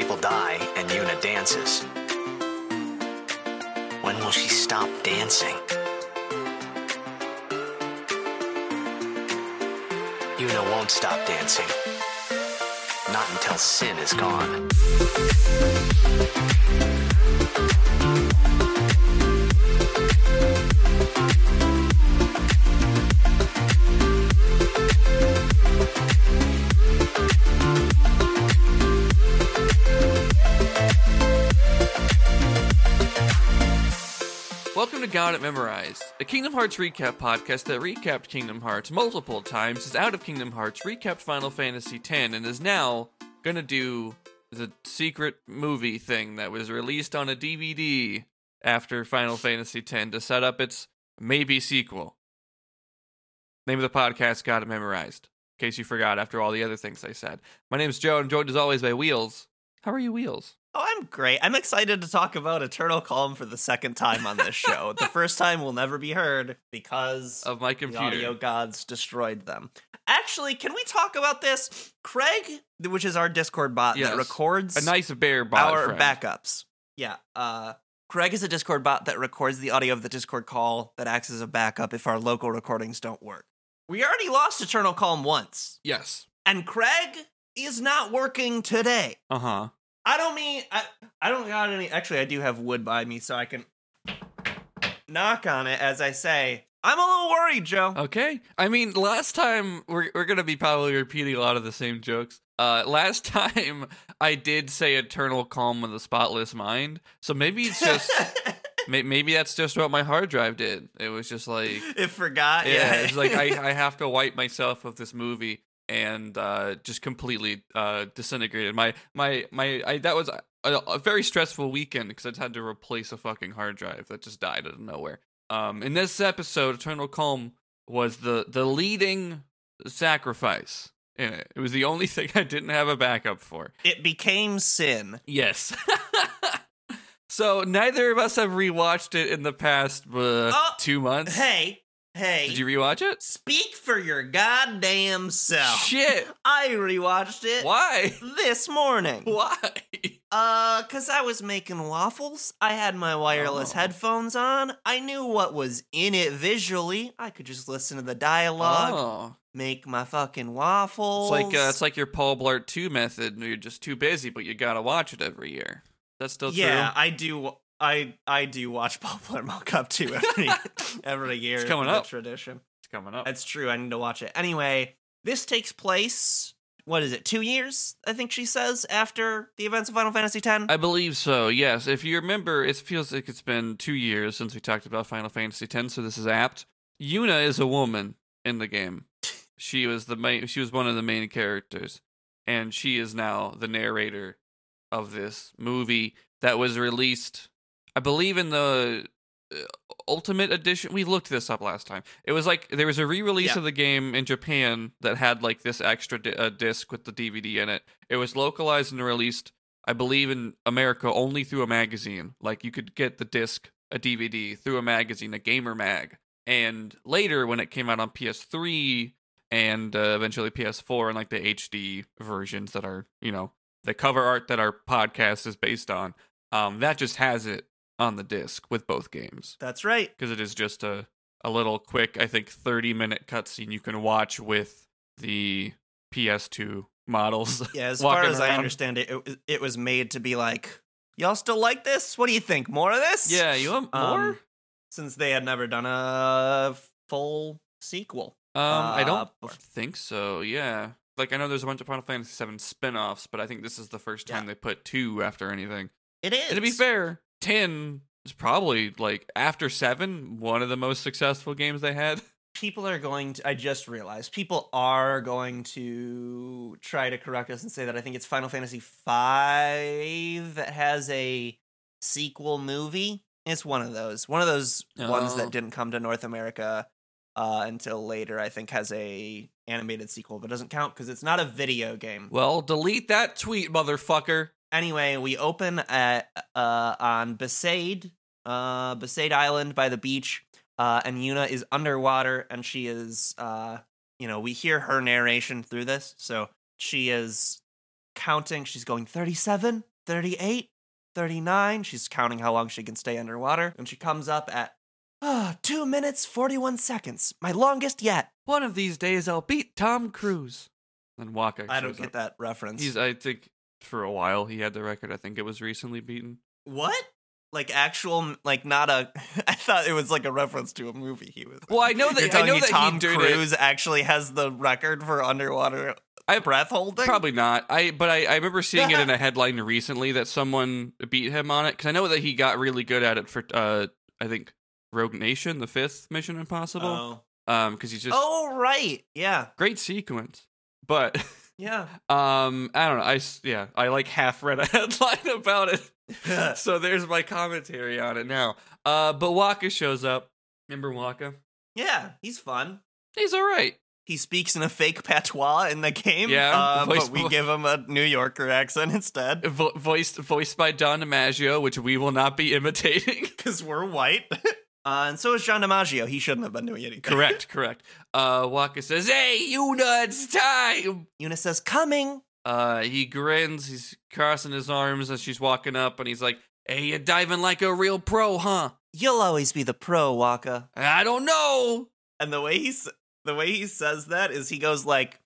people die and Yuna dances. When will she stop dancing? Yuna won't stop dancing. Not until sin is gone. Welcome to Got It Memorized, a Kingdom Hearts recap podcast that recapped Kingdom Hearts multiple times, is out of Kingdom Hearts, recapped Final Fantasy X, and is now gonna do the secret movie thing that was released on a DVD after Final Fantasy X to set up its maybe sequel. Name of the podcast, Got It Memorized, in case you forgot after all the other things I said. My name is Joe, and joined as always by Wheels. How are you, Wheels? Oh, I'm great. I'm excited to talk about Eternal Calm for the second time on this show. the first time will never be heard because Of my the computer. audio gods destroyed them. Actually, can we talk about this? Craig, which is our Discord bot Yes. that records A nice bear bot our friend. backups. Yeah. Uh Craig is a Discord bot that records the audio of the Discord call that acts as a backup if our local recordings don't work. We already lost Eternal Calm once, Yes. and Craig is not working today. Uh huh. I don't mean I I don't got any actually I do have wood by me so I can knock on it as I say. I'm a little worried, Joe. Okay. I mean, last time we're we're gonna be probably repeating a lot of the same jokes. Uh, last time I did say eternal calm with a spotless mind, so maybe it's just maybe that's just what my hard drive did. It was just like it forgot. yeah, Yeah. it's like I I have to wipe myself of this movie and uh, just completely uh, disintegrated. My my my I, that was a, a very stressful weekend because I had to replace a fucking hard drive that just died out of nowhere. Um, in this episode, Eternal Calm was the the leading sacrifice in it. It was the only thing I didn't have a backup for. it became sin. Yes. so neither of us have rewatched it in the past uh, Oh, two months. Hey, hey. Did you rewatch it? Speak for your goddamn self. Shit. I rewatched it Why? this morning. Why? Uh, cause I was making waffles. I had my wireless Oh. headphones on. I knew what was in it visually. I could just listen to the dialogue, Oh, make my fucking waffles. it's like uh, it's like your Paul Blart Two method. You're just too busy, but you gotta watch it every year. That's still yeah, true. Yeah, I do. I I do watch Paul Blart Mall Cup 2 every every year. It's coming up. Tradition. It's coming up. That's true. I need to watch it anyway. This takes place. What is it? Two years? I think she says after the events of Final Fantasy X. I believe so. Yes, if you remember, it feels like it's been two years since we talked about Final Fantasy X, so this is apt. Yuna is a woman in the game. She was the main. She was one of the main characters, and she is now the narrator of this movie that was released. I believe in the uh, Ultimate Edition. We looked this up last time. It was like there was a re-release Yeah. of the game in Japan that had like this extra di- uh, disc with the DVD in it. It was localized and released I believe in America only through a magazine. Like you could get the disc, a DVD through a magazine, a gamer mag. And later, when it came out on PS3 and uh, eventually PS4 and like the HD versions that are, you know, the cover art that our podcast is based on, um, that just has it on the disc with both games That's right. because it is just a a little quick, I think, thirty minute cutscene you can watch with the PS2 models. Yeah, as far as I understand it, it, was- it was made to be like, y'all still like this? What do you think? More of this? Yeah, you want more? Um, since they had never done a full sequel. Um, I Uh, don't before. think so. Yeah, like I know there's a bunch of Final Fantasy VII spin-offs, but I think this is the first time Yeah. they put two after anything. It is. And to be fair, ten is probably like after seven, one of the most successful games they had. people are going to. I just realized people are going to try to correct us and say that I think it's Final Fantasy V that has a sequel movie. It's one of those. One of those ones Oh. that didn't come to North America uh, until later. I think has a animated sequel, but doesn't count because it's not a video game. Well, delete that tweet, motherfucker. Anyway, we open at uh on Besaid, uh Besaid Island by the beach, uh, and Yuna is underwater, and she is uh, you know, we hear her narration through this, so she is counting. She's going thirty-seven, 38, 39. She's counting how long she can stay underwater. And she comes up at ah, 2 minutes 41 seconds. My longest yet. One of these days I'll beat Tom Cruise. Then Wakka. I don't get up. that reference. He's I think for a while he had the record. I think it was recently beaten. what? Like actual, like not a. I thought it was like a reference to a movie he was. Well, I know that I know that Tom did it. Cruise actually has the record for underwater I- breath holding. Probably not. I but I, I remember seeing it in a headline recently that someone beat him on it because I know that he got really good at it for uh I think Rogue Nation, the fifth Mission Impossible. Oh. Um, because he's just oh right, yeah, great sequence, but yeah. um I don't know. I yeah I like half read a headline about it, so there's my commentary on it now. Uh, but Wakka shows up. Remember Wakka? yeah, he's fun. He's all right. He speaks in a fake patois in the game. Yeah, uh, but we give him a New Yorker accent instead Vo- voiced voiced by Don DiMaggio, which we will not be imitating. because we're white. Uh, and so is John DiMaggio. He shouldn't have been doing anything. correct, correct. Uh, Wakka says, "Hey, Yuna, it's time." Eunice says, "Coming." Uh, he grins. He's crossing his arms as she's walking up, and he's like, "Hey, you're diving like a real pro, huh?" You'll always be the pro, Wakka. I don't know. And the way he the way he says that is he goes like,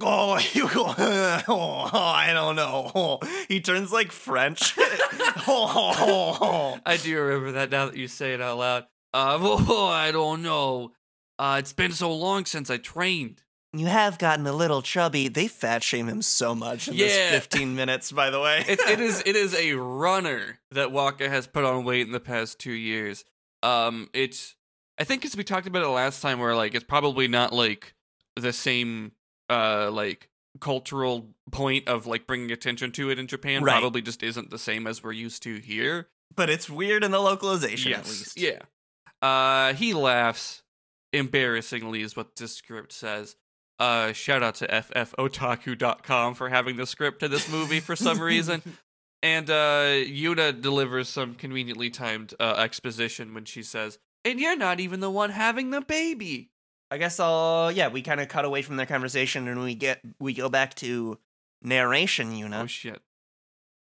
"Oh, you, oh, I don't know." He turns like French. I do remember that now that you say it out loud. Uh, oh, I don't know. Uh, it's been so long since I trained. You have gotten a little chubby. They fat shame him so much in this 15 minutes, by the way. It, it is it is a runner that Wakka has put on weight in the past two years. Um, it's I think as we talked about it last time, where like it's probably not like the same uh like cultural point of like bringing attention to it in Japan. Right. Probably just isn't the same as we're used to here. but it's weird in the localization at least. Yeah. Uh, he laughs embarrassingly, is what this script says. Uh, shout out to ffotaku.com for having the script to this movie for some reason. And uh, Yuna delivers some conveniently timed uh, exposition when she says, "And you're not even the one having the baby." I guess I'll yeah, we kind of cut away from their conversation and we get we go back to narration Oh Yuna shit!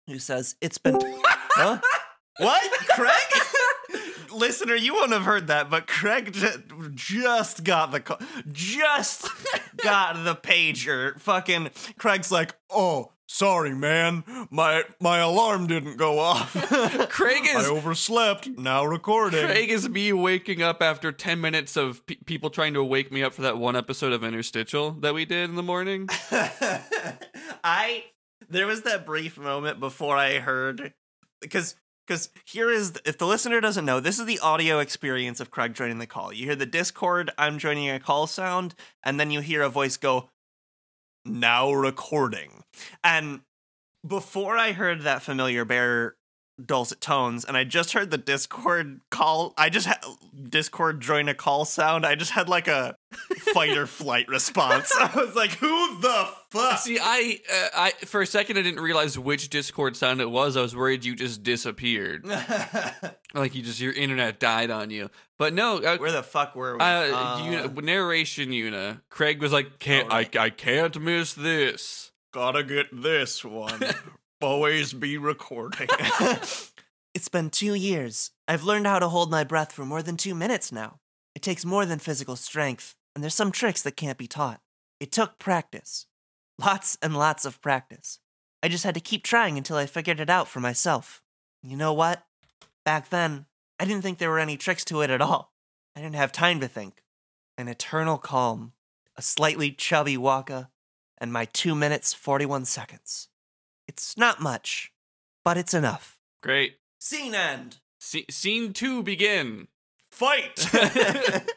who says it's been Huh? What? Craig? Listener, you won't have heard that, but Craig ju- just got the call. Just got the pager. Fucking Craig's like, "Oh, sorry, man. My my alarm didn't go off. Craig is I overslept. Now recording." Craig is me waking up after ten minutes of pe- people trying to wake me up for that one episode of Interstitial that we did in the morning. I there was that brief moment before I heard because because here is if the listener doesn't know this is the audio experience of Craig joining the call. You hear the Discord I'm joining a call sound and then you hear a voice go now recording. And before I heard that familiar bear dulcet tones and I just heard the Discord call I just had Discord join a call sound. I just had like a fight or flight response. I was like, "Who the fuck?" See, I, uh, I for a second I didn't realize which Discord sound it was. I was worried you just disappeared, like you just your internet died on you. But no, uh, Where the fuck were we? uh, Uh, Yuna- narration Yuna. Craig was like, "Can't Oh, right. I? I can't miss this." gotta get this one. Always be recording. it's been two years. I've learned how to hold my breath for more than two minutes now. It takes more than physical strength, and there's some tricks that can't be taught. It took practice. Lots and lots of practice. I just had to keep trying until I figured it out for myself. You know what? Back then, I didn't think there were any tricks to it at all. I didn't have time to think. An eternal calm, a slightly chubby Wakka, and my 2 minutes 41 seconds. It's not much, but it's enough. Great. Scene end. S- scene two begin. Fight.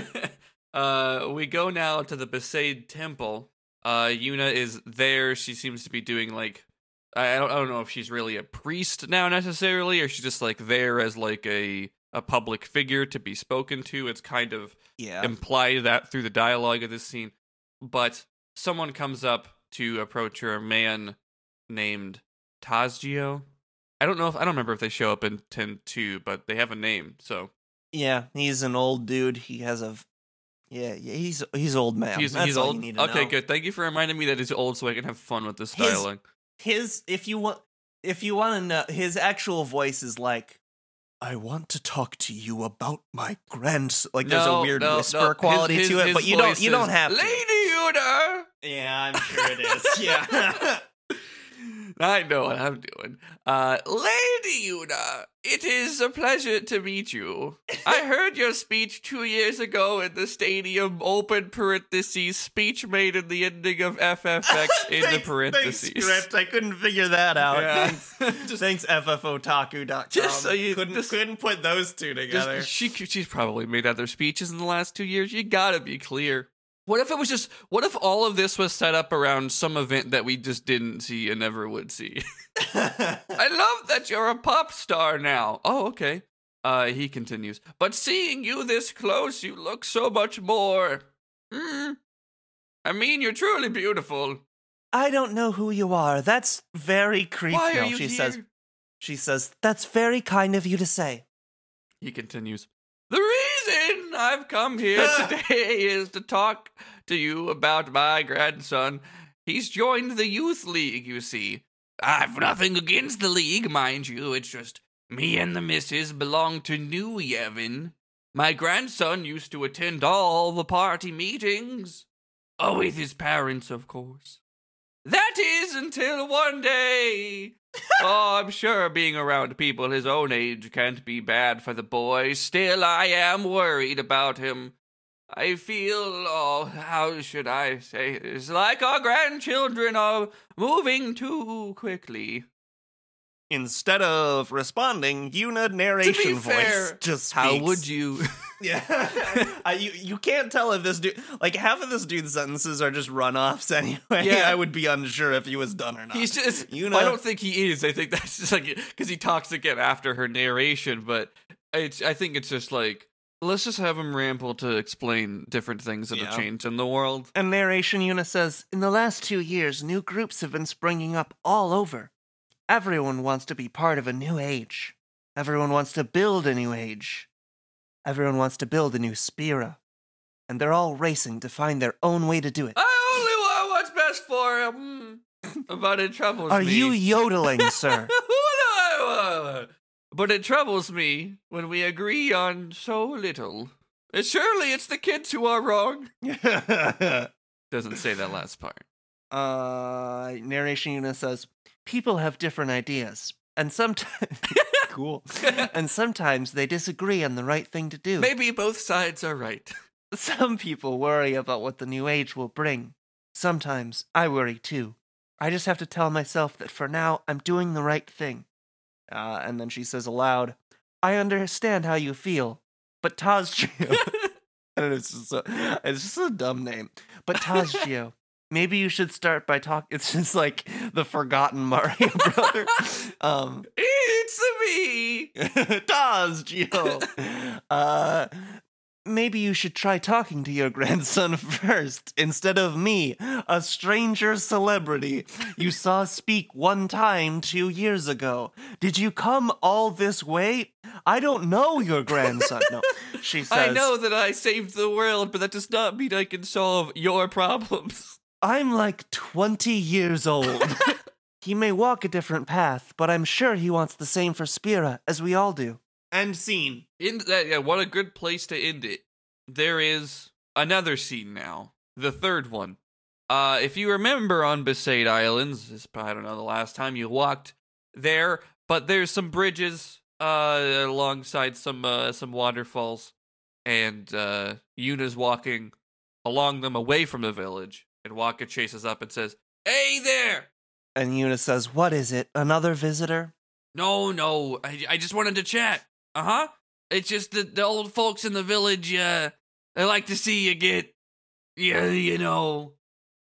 uh, we go now to the Besaid Temple. Uh, Yuna is there. She seems to be doing like I I don't I don't know if she's really a priest now necessarily, or she's just like there as like a a public figure to be spoken to. It's kind of yeah. imply that through the dialogue of this scene. But someone comes up to approach her, a man named Tazgio. I don't know if I don't remember if they show up in 10 2, but they have a name, so Yeah, he's an old dude. He has a Yeah, yeah, he's he's old man. he's, That's he's all old. you need to Okay, know. good. Thank you for reminding me that he's old so I can have fun with this His- His if you want if you want to know, his actual voice is like, "I want to talk to you about my grandson." Like there's a weird no, whisper no. Quality his- to it, but you don't you don't have to. Lady Yuna. Yeah, I'm sure it is. Yeah. I know what I'm doing. Uh, Lady Yuna, it is a pleasure to meet you. I heard your speech two years ago in the stadium, open parentheses, speech made in the ending of FFX in the parentheses. Thanks, script. I couldn't figure that out. Yeah. Thanks, thanks FFOtaku.com. Just so you- couldn't just- couldn't put those two Just- together. she she's probably made other speeches in the last two years. You gotta be clear. What if it was just? What if all of this was set up around some event that we just didn't see and never would see? I love that you're a pop star now. Oh, okay. Uh, he continues. But seeing you this close, you look so much more. Mm. I mean, you're truly beautiful. I don't know who you are. That's very creepy. Why are you she here? says. She says that's very kind of you to say. He continues. The reason I've come here today is to talk to you about my grandson. He's joined the youth league, you see. I've nothing against the league, mind you. It's just me and the missus belong to New Yevon. My grandson used to attend all the party meetings. Oh, with his parents, of course. That is until one day oh, I'm sure being around people his own age can't be bad for the boy. Still, I am worried about him. I feel, oh, how should I say this? Like our grandchildren are moving too quickly. Instead of responding, Yuna narration voice fair, just How would you? Yeah, I, you you can't tell if this dude like half of this dude's sentences are just runoffs anyway. Yeah. I would be unsure if he was done or not. He's just. You well, I don't think he is. I think that's just like because he talks again after her narration, but it's. I think it's just like let's just have him ramble to explain different things that have changed in the world. And narration Yuna says, In the last two years, new groups have been springing up all over. Everyone wants to be part of a new age. Everyone wants to build a new age. Everyone wants to build a new Spira. And they're all racing to find their own way to do it. I only want what's best for him. But it troubles Are me. Are you yodeling, sir? What do I? But it troubles me when we agree on so little. Surely it's the kids who are wrong. Doesn't say that last part. uh, narration unit says, People have different ideas. And sometimes. cool. And sometimes they disagree on the right thing to do. Maybe both sides are right. Some people worry about what the new age will bring. Sometimes I worry too. I just have to tell myself that for now I'm doing the right thing. Uh, and then she says aloud, I understand how you feel, but Tazgio. and it's just, a, it's just a dumb name. But Tazgio, maybe you should start by talking. It's just like the forgotten Mario brother. Um, it's me. Tazgio. Uh, maybe you should try talking to your grandson first instead of me, a stranger celebrity you saw speak one time two years ago. Did you come all this way? I don't know your grandson. No, she says. I know that I saved the world, but that does not mean I can solve your problems. I'm like 20 years old. he may walk a different path, but I'm sure he wants the same for Spira, as we all do. End scene. In that, yeah, what a good place to end it. There is another scene now, the third one. Uh, if you remember on Besaid Islands, this probably, I don't know the last time you walked there, but there's some bridges uh alongside some uh some waterfalls, and uh Yuna's walking along them away from the village, and Wakka chases up and says, "Hey there!" And Yuna says, What is it? Another visitor? No, no, I, I just wanted to chat. Uh huh. It's just that the old folks in the village, uh, they like to see you get, yeah, you know.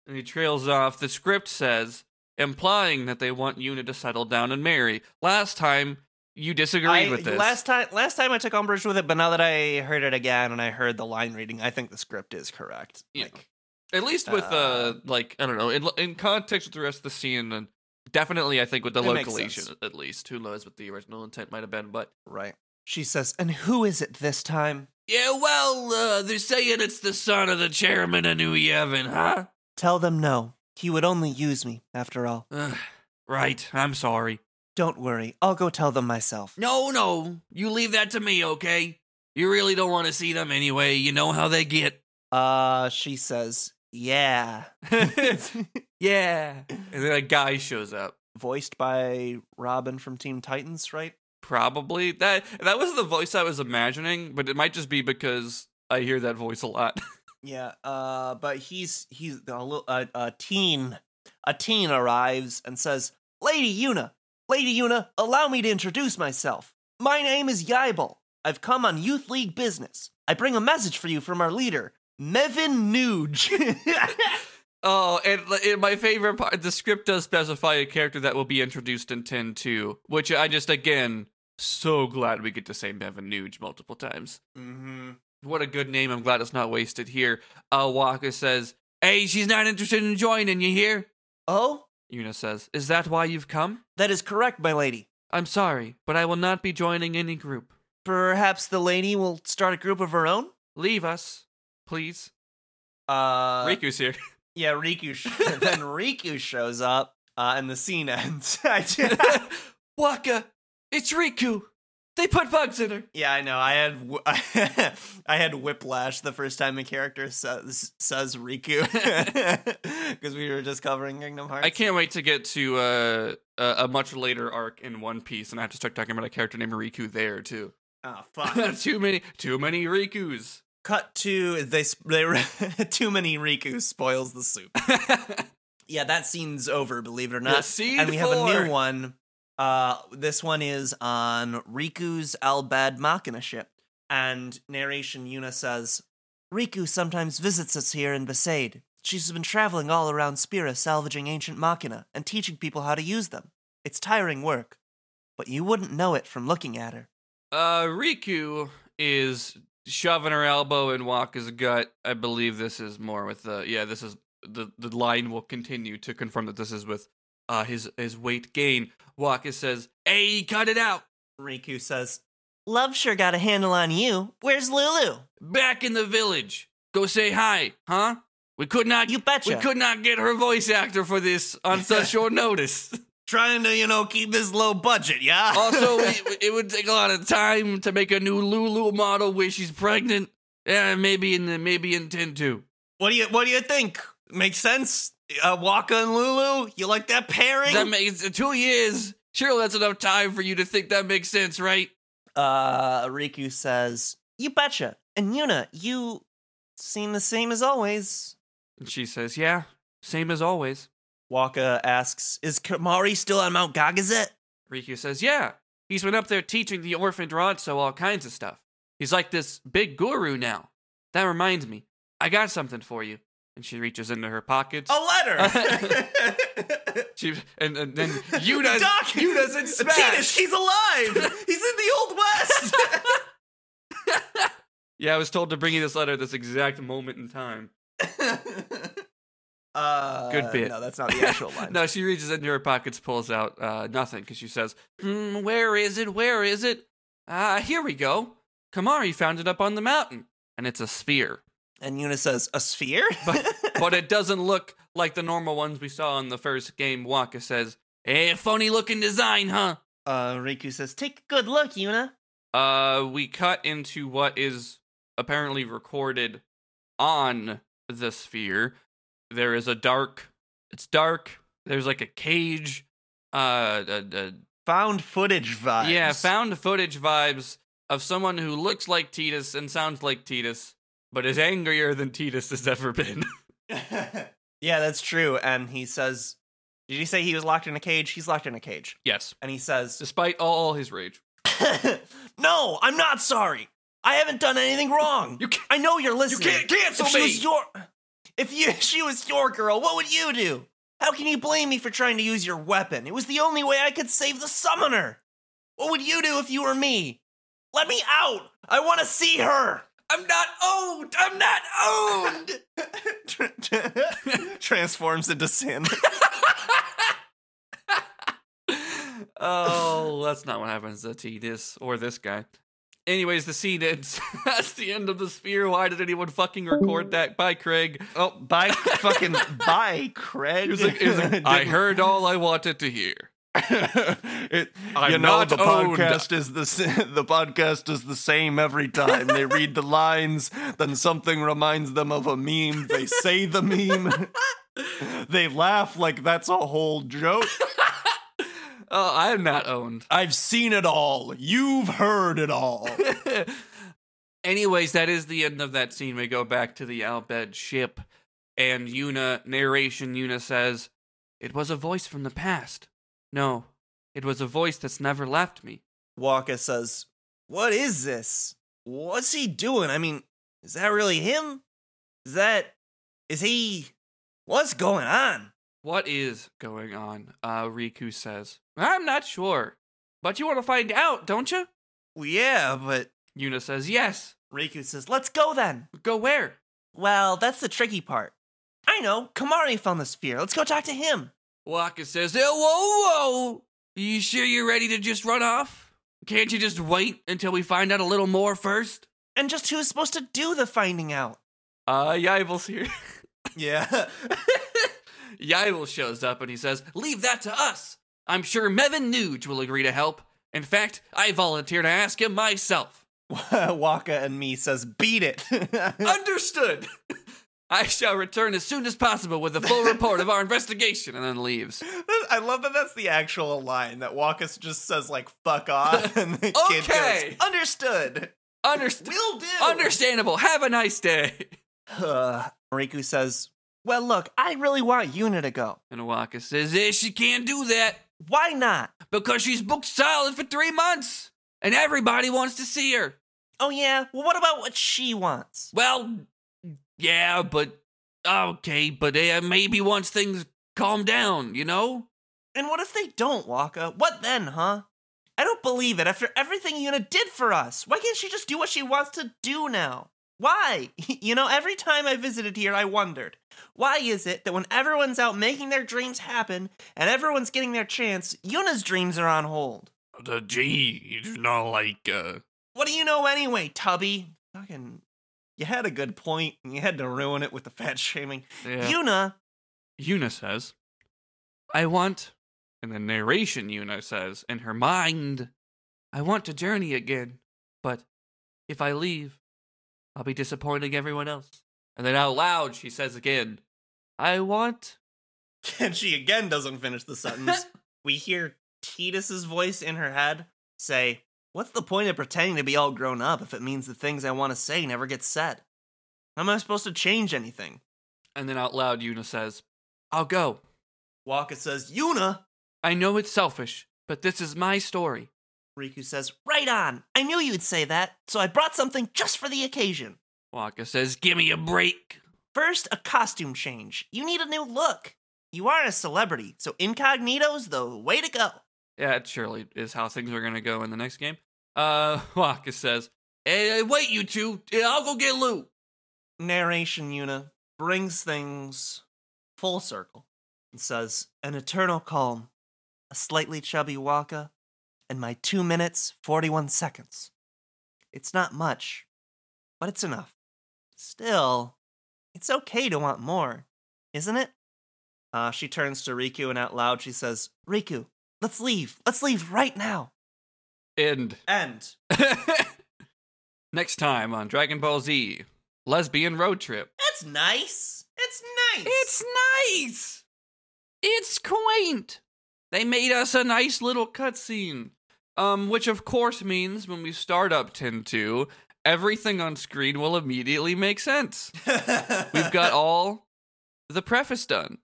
And he trails off. The script says, implying that they want Yuna to settle down and marry. Last time, you disagreed I- with this. Last time, last time I took umbrage with it, but now that I heard it again and I heard the line reading, I think the script is correct. Yeah. Like, At least with, uh, Uh, like, I don't know, in, in context with the rest of the scene, and definitely, I think, with the It makes localization, at least. Who knows what the original intent might have been, but. right. She says, And who is it this time? Yeah, well, uh, they're saying it's the son of the chairman of New Yevon, huh? Tell them no. He would only use me, after all. Ugh, right, I'm sorry. Don't worry, I'll go tell them myself. No, no. You leave that to me, okay? You really don't want to see them anyway. You know how they get. Uh, she says, yeah. yeah. And then a guy shows up. Voiced by Robin from Teen Titans, right? Probably. That that was the voice I was imagining, but it might just be because I hear that voice a lot. Yeah, uh, but he's he's a little a, a teen a teen arrives and says, "Lady Yuna, Lady Yuna, allow me to introduce myself. My name is Yaibal. I've come on Youth League business. I bring a message for you from our leader, Meyvn Nooj." Oh, and, and my favorite part, the script does specify a character that will be introduced in 10 2, which I just, again, so glad we get to say Meyvn Nooj multiple times. mm-hmm. What a good name. I'm glad it's not wasted here. Uh, Wakka says, Hey, she's not interested in joining, you hear? Oh, Yuna says, Is that why you've come? that is correct, my lady. I'm sorry, but I will not be joining any group. Perhaps the lady will start a group of her own. Leave us, please. Uh, Rikku's here. yeah, Rikku. Sh- then Rikku shows up, uh, and the scene ends. Wakka, it's Rikku. They put bugs in her. Yeah, I know. I had w- I had whiplash the first time a character says says Riku because we were just covering Kingdom Hearts. I can't wait to get to uh, a, a much later arc in One Piece, and I have to start talking about a character named Riku there too. Oh fuck! too many, too many Rikus. Cut to they they too many Riku spoils the soup. Yeah, that scene's over. Believe it or not. And we have a new one. Uh, this one is on Rikku's Albad Machina ship, and narration Yuna says, "Rikku sometimes visits us here in Besaid. She's been traveling all around Spira, salvaging ancient machina and teaching people how to use them. It's tiring work, but you wouldn't know it from looking at her." Uh, Rikku is shoving her elbow in Wakka's gut. I believe this is more with the yeah. This is the the line will continue to confirm that this is with uh his his weight gain. Wakka says, "Hey, cut it out." Rikku says, "Love sure got a handle on you. Where's Lulu?" Back in the village. Go say hi, huh? We could not. You betcha. We could not get her voice actor for this on such short notice. Trying to, you know, keep this low budget, yeah. also, we, it would take a lot of time to make a new Lulu model where she's pregnant. Yeah, maybe in the, maybe in ten two. What do you What do you think? Makes sense. Uh, Wakka and Lulu, you like that pairing? That makes two years. Surely that's enough time for you to think that makes sense, right? uh, Rikku says, "You betcha." And Yuna, you seem the same as always. And she says, "Yeah, same as always." Wakka asks, "Is Kimahri still on Mount Gagazet?" Rikku says, "Yeah, he's been up there teaching the orphaned Ronso all kinds of stuff. He's like this big guru now. That reminds me, I got something for you." And she reaches into her pockets. A letter. She and, and then Yuna Doc, Yuna's in Smash. He's alive. He's in the Old West. Yeah, I was told to bring you this letter at this exact moment in time. Uh, Good bit. No, that's not the actual line. No, she reaches into her pockets, pulls out uh, nothing because she says, hmm, "Where is it? Where is it? Ah, here we go. Kimahri found it up on the mountain, and it's a sphere, And Yuna says, "A sphere." but but it doesn't look like the normal ones we saw in the first game." Wakka says, "Eh, funny looking design, huh?" uh, Rikku says, "Take a good look, Yuna." Uh, we cut into what is apparently recorded on the sphere. There is a dark. It's dark. There's like a cage. Uh, uh, uh Found footage vibes. yeah, found footage vibes of someone who looks like Tidus and sounds like Tidus, but is angrier than Tidus has ever been. yeah, that's true. And he says, "Did he say he was locked in a cage? He's locked in a cage." yes, And he says, despite all his rage. "No, I'm not sorry. I haven't done anything wrong. You can't- I know you're listening. You can't cancel she me!" Was your, if you, if she was your girl, what would you do? How can you blame me for trying to use your weapon? It was the only way I could save the summoner. What would you do if you were me? Let me out. I want to see her. I'm not owned. I'm not owned. Transforms into sin. oh, that's not what happens to Tidus or this guy. Anyways, the scene ends. That's the end of the sphere. Why did anyone fucking record that? Bye, Craig. Oh, bye, fucking bye, Craig. He was like, he was like, I heard all I wanted to hear. it, I'm you know, not the owned. podcast is the the podcast is the same every time. They read the lines, then something reminds them of a meme. They say the meme. they laugh like that's a whole joke. Oh, I am not owned. I've seen it all. You've heard it all. Anyways, that is the end of that scene. We go back to the Al Bhed ship, and Yuna, narration Yuna says, It was a voice from the past. No, it was a voice that's never left me. Wakka says, What is this? What's he doing? I mean, is that really him? Is that. Is he. What's going on? What is going on? Uh, Rikku says, I'm not sure. But you want to find out, don't you? Well, yeah, but. Yuna says, Yes. Rikku says, Let's go then. Go where? Well, that's the tricky part. I know, Kimahri found the sphere. Let's go talk to him. Wakka says, "Eh, Whoa, whoa! You sure you're ready to just run off? Can't you just wait until we find out a little more first? And just who's supposed to do the finding out? Uh, Yaibal's here. Yeah. Yaibal shows up and he says, Leave that to us. I'm sure Meyvn Nooj will agree to help. In fact, I volunteer to ask him myself. Wakka and me says, Beat it. Understood. I shall return as soon as possible with a full report of our investigation and then leaves. I love that that's the actual line that Wakas just says like "fuck off" and the kid Okay. goes, "Understood, Underst- will do." Understandable. Have a nice day. Uh, Rikku says, "Well, look, I really want Yuna to go. And Wakka says, eh, she can't do that Why not? because she's booked solid for three months. And everybody wants to see her. Oh yeah. Well, what about what she wants? Well, yeah, but okay, but uh, maybe once things calm down, you know? And what if they don't, Wakka? What then, huh? I don't believe it. After everything Yuna did for us, why can't she just do what she wants to do now? Why? You know, every time I visited here, I wondered why is it that when everyone's out making their dreams happen and everyone's getting their chance, Yuna's dreams are on hold? The G, you know, like, uh. What do you know anyway, Tubby? Fucking, you had a good point, and you had to ruin it with the fat shaming. Yeah. Yuna, Yuna says, I want, and the narration Yuna says, in her mind, I want to journey again, but if I leave, I'll be disappointing everyone else. And then out loud, she says again, I want. and she again doesn't finish the sentence. we hear Tidus's voice in her head say, What's the point of pretending to be all grown up if it means the things I want to say never get said? How am I supposed to change anything? And then out loud, Yuna says, I'll go. Wakka says, Yuna! I know it's selfish, but this is my story. Rikku says, Right on! I knew you'd say that, so I brought something just for the occasion. Wakka says, Give me a break. First, a costume change. You need a new look. You are a celebrity, so incognito's the way to go. Yeah, it surely is how things are going to go in the next game. Uh, Wakka says, hey, wait, you two. I'll go get loot. narration Yuna brings things full circle and says, An eternal calm, a slightly chubby Wakka, and my two minutes, 41 seconds. It's not much, but it's enough. Still, it's okay to want more, isn't it? Uh, she turns to Rikku and out loud she says, Rikku, let's leave. Let's leave right now. End. End. Next time on Dragon Ball Z Lesbian Road Trip. That's nice. It's nice. It's nice. It's quaint. They made us a nice little cutscene. Um, which of course means when we start up 10-2, everything on screen will immediately make sense. We've got all the preface done.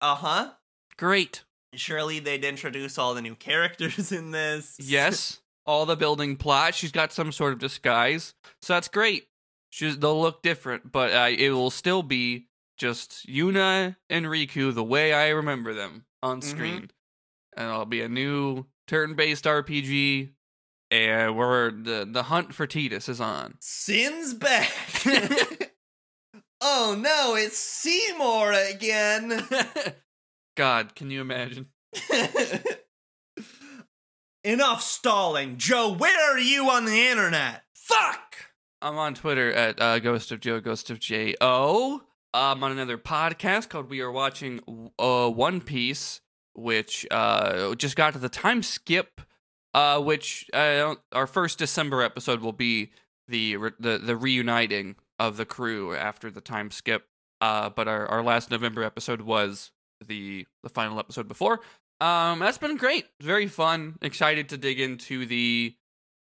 Uh huh. Great. Surely they'd introduce all the new characters in this. Yes, all the building plot. She's got some sort of disguise, so that's great. She's they'll look different, but uh, it will still be just Yuna and Rikku the way I remember them on Mhm. screen, and it'll be a new turn-based RPG. And where the the hunt for Tidus is on. Sin's back. oh no, it's Seymour again. God, can you imagine? Enough stalling. Joe, where are you on the internet? Fuck! I'm on Twitter at uh, Ghost of Joe, Ghost of J O. I'm on another podcast called We Are Watching uh, One Piece. which uh, just got to the time skip, uh, which uh, our first December episode will be the re- the the reuniting of the crew after the time skip. Uh, but our, our last November episode was the the final episode before. Um, that's been great. Very fun. Excited to dig into the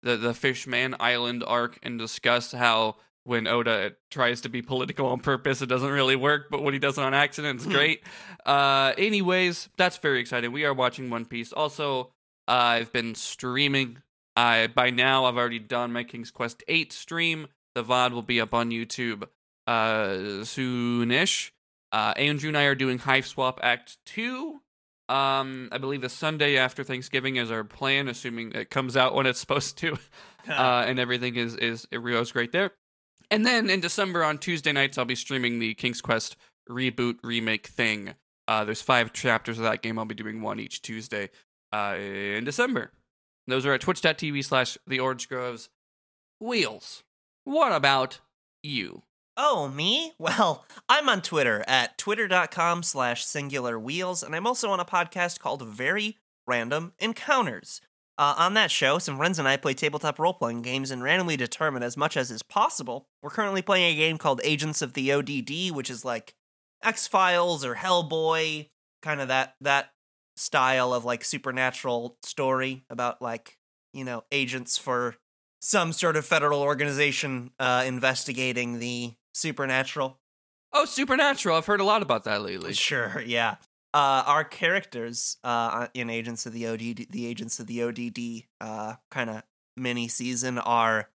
the the Fishman Island arc and discuss how when Oda tries to be political on purpose, it doesn't really work, but when he does it on accident, it's great. uh, anyways, that's very exciting. We are watching One Piece. Also, I've been streaming. I by now I've already done my King's Quest 8 stream. The VOD will be up on YouTube uh soonish. Uh Andrew and I are doing Hive Swap Act 2. Um, I believe the Sunday after Thanksgiving is our plan, assuming it comes out when it's supposed to, uh, and everything is is it goes great there. And then in December on Tuesday nights, I'll be streaming the King's Quest reboot remake thing. Uh, there's five chapters of that game. I'll be doing one each Tuesday uh, in December. Those are at twitch.tv slash the Orange Groves. Wheels. What about you? Oh, me? Well, I'm on Twitter at twitter.com slash singular wheels, and I'm also on a podcast called Very Random Encounters. Uh, on that show, some friends and I play tabletop role playing games and randomly determine as much as is possible. We're currently playing a game called Agents of the ODD, which is like X Files or Hellboy, kind of that that style of like supernatural story about like you know agents for some sort of federal organization uh, investigating the supernatural. Oh, Supernatural. I've heard a lot about that lately. Sure, yeah. Uh, our characters uh, in Agents of the ODD, the Agents of the ODD uh, kind of mini season are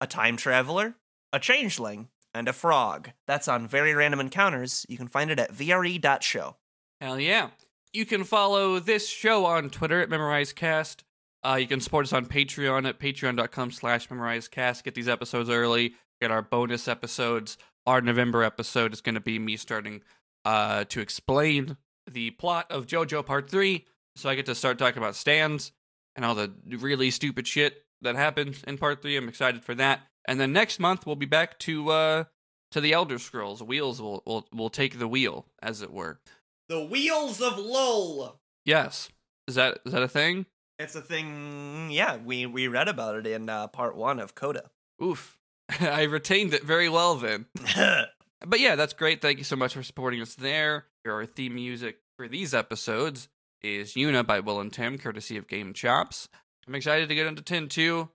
a time traveler, a changeling, and a frog. That's on Very Random Encounters. You can find it at vre.show. Hell yeah. You can follow this show on Twitter at MemorizeCast. Uh, you can support us on Patreon at patreon.com slash MemorizeCast. Get these episodes early. Get our bonus episodes. Our November episode is going to be me starting uh, to explain the plot of JoJo Part 3. So I get to start talking about stands and all the really stupid shit that happens in Part 3. I'm excited for that. And then next month we'll be back to uh, to the Elder Scrolls. Wheels will, will will take the wheel, as it were. The Wheels of Lull. Yes. Is that is that a thing? It's a thing. Yeah, we we read about it in uh, part one of Coda. Oof. I retained it very well then. But yeah, that's great. Thank you so much for supporting us there. Our theme music for these episodes is Yuna by Will and Tim, courtesy of Game Chops. I'm excited to get into 10 2,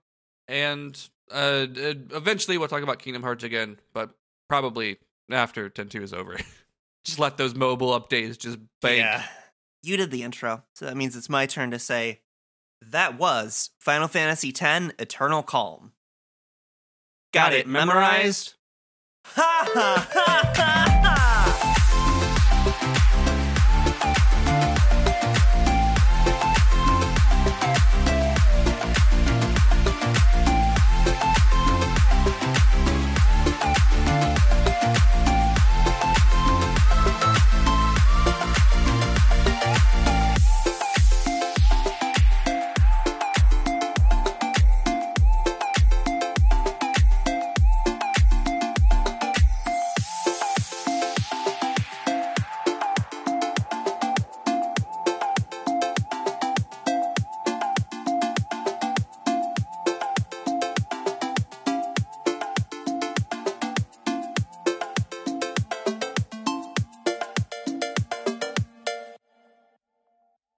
and uh, uh, eventually we'll talk about Kingdom Hearts again, but probably after 10 2 is over. just let those mobile updates just bank. Yeah. You did the intro, so that means it's my turn to say that was Final Fantasy X Eternal Calm. Got, it memorized? Ha ha ha ha ha!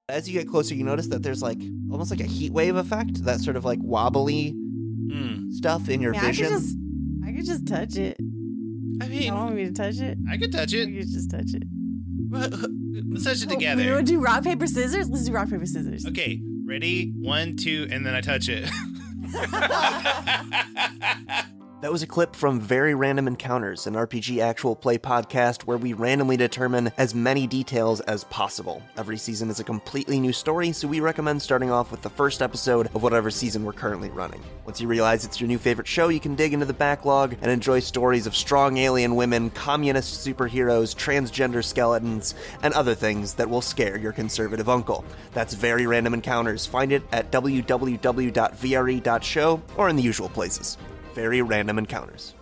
As you get closer, you notice that there's like almost like a heat wave effect, that sort of like wobbly Hmm. stuff in your I mean, I vision. could just, I could just touch it. I mean, don't want me to touch it? I could touch I it. could just touch it. Let's touch it Oh, We together. want to do rock paper scissors. Let's do rock paper scissors. Okay, ready? One, two, and then I touch it. That was a clip from Very Random Encounters, an RPG actual play podcast where we randomly determine as many details as possible. Every season is a completely new story, so we recommend starting off with the first episode of whatever season we're currently running. Once you realize it's your new favorite show, you can dig into the backlog and enjoy stories of strong alien women, communist superheroes, transgender skeletons, and other things that will scare your conservative uncle. That's Very Random Encounters. Find it at www.vre.show or in the usual places. Very Random Encounters.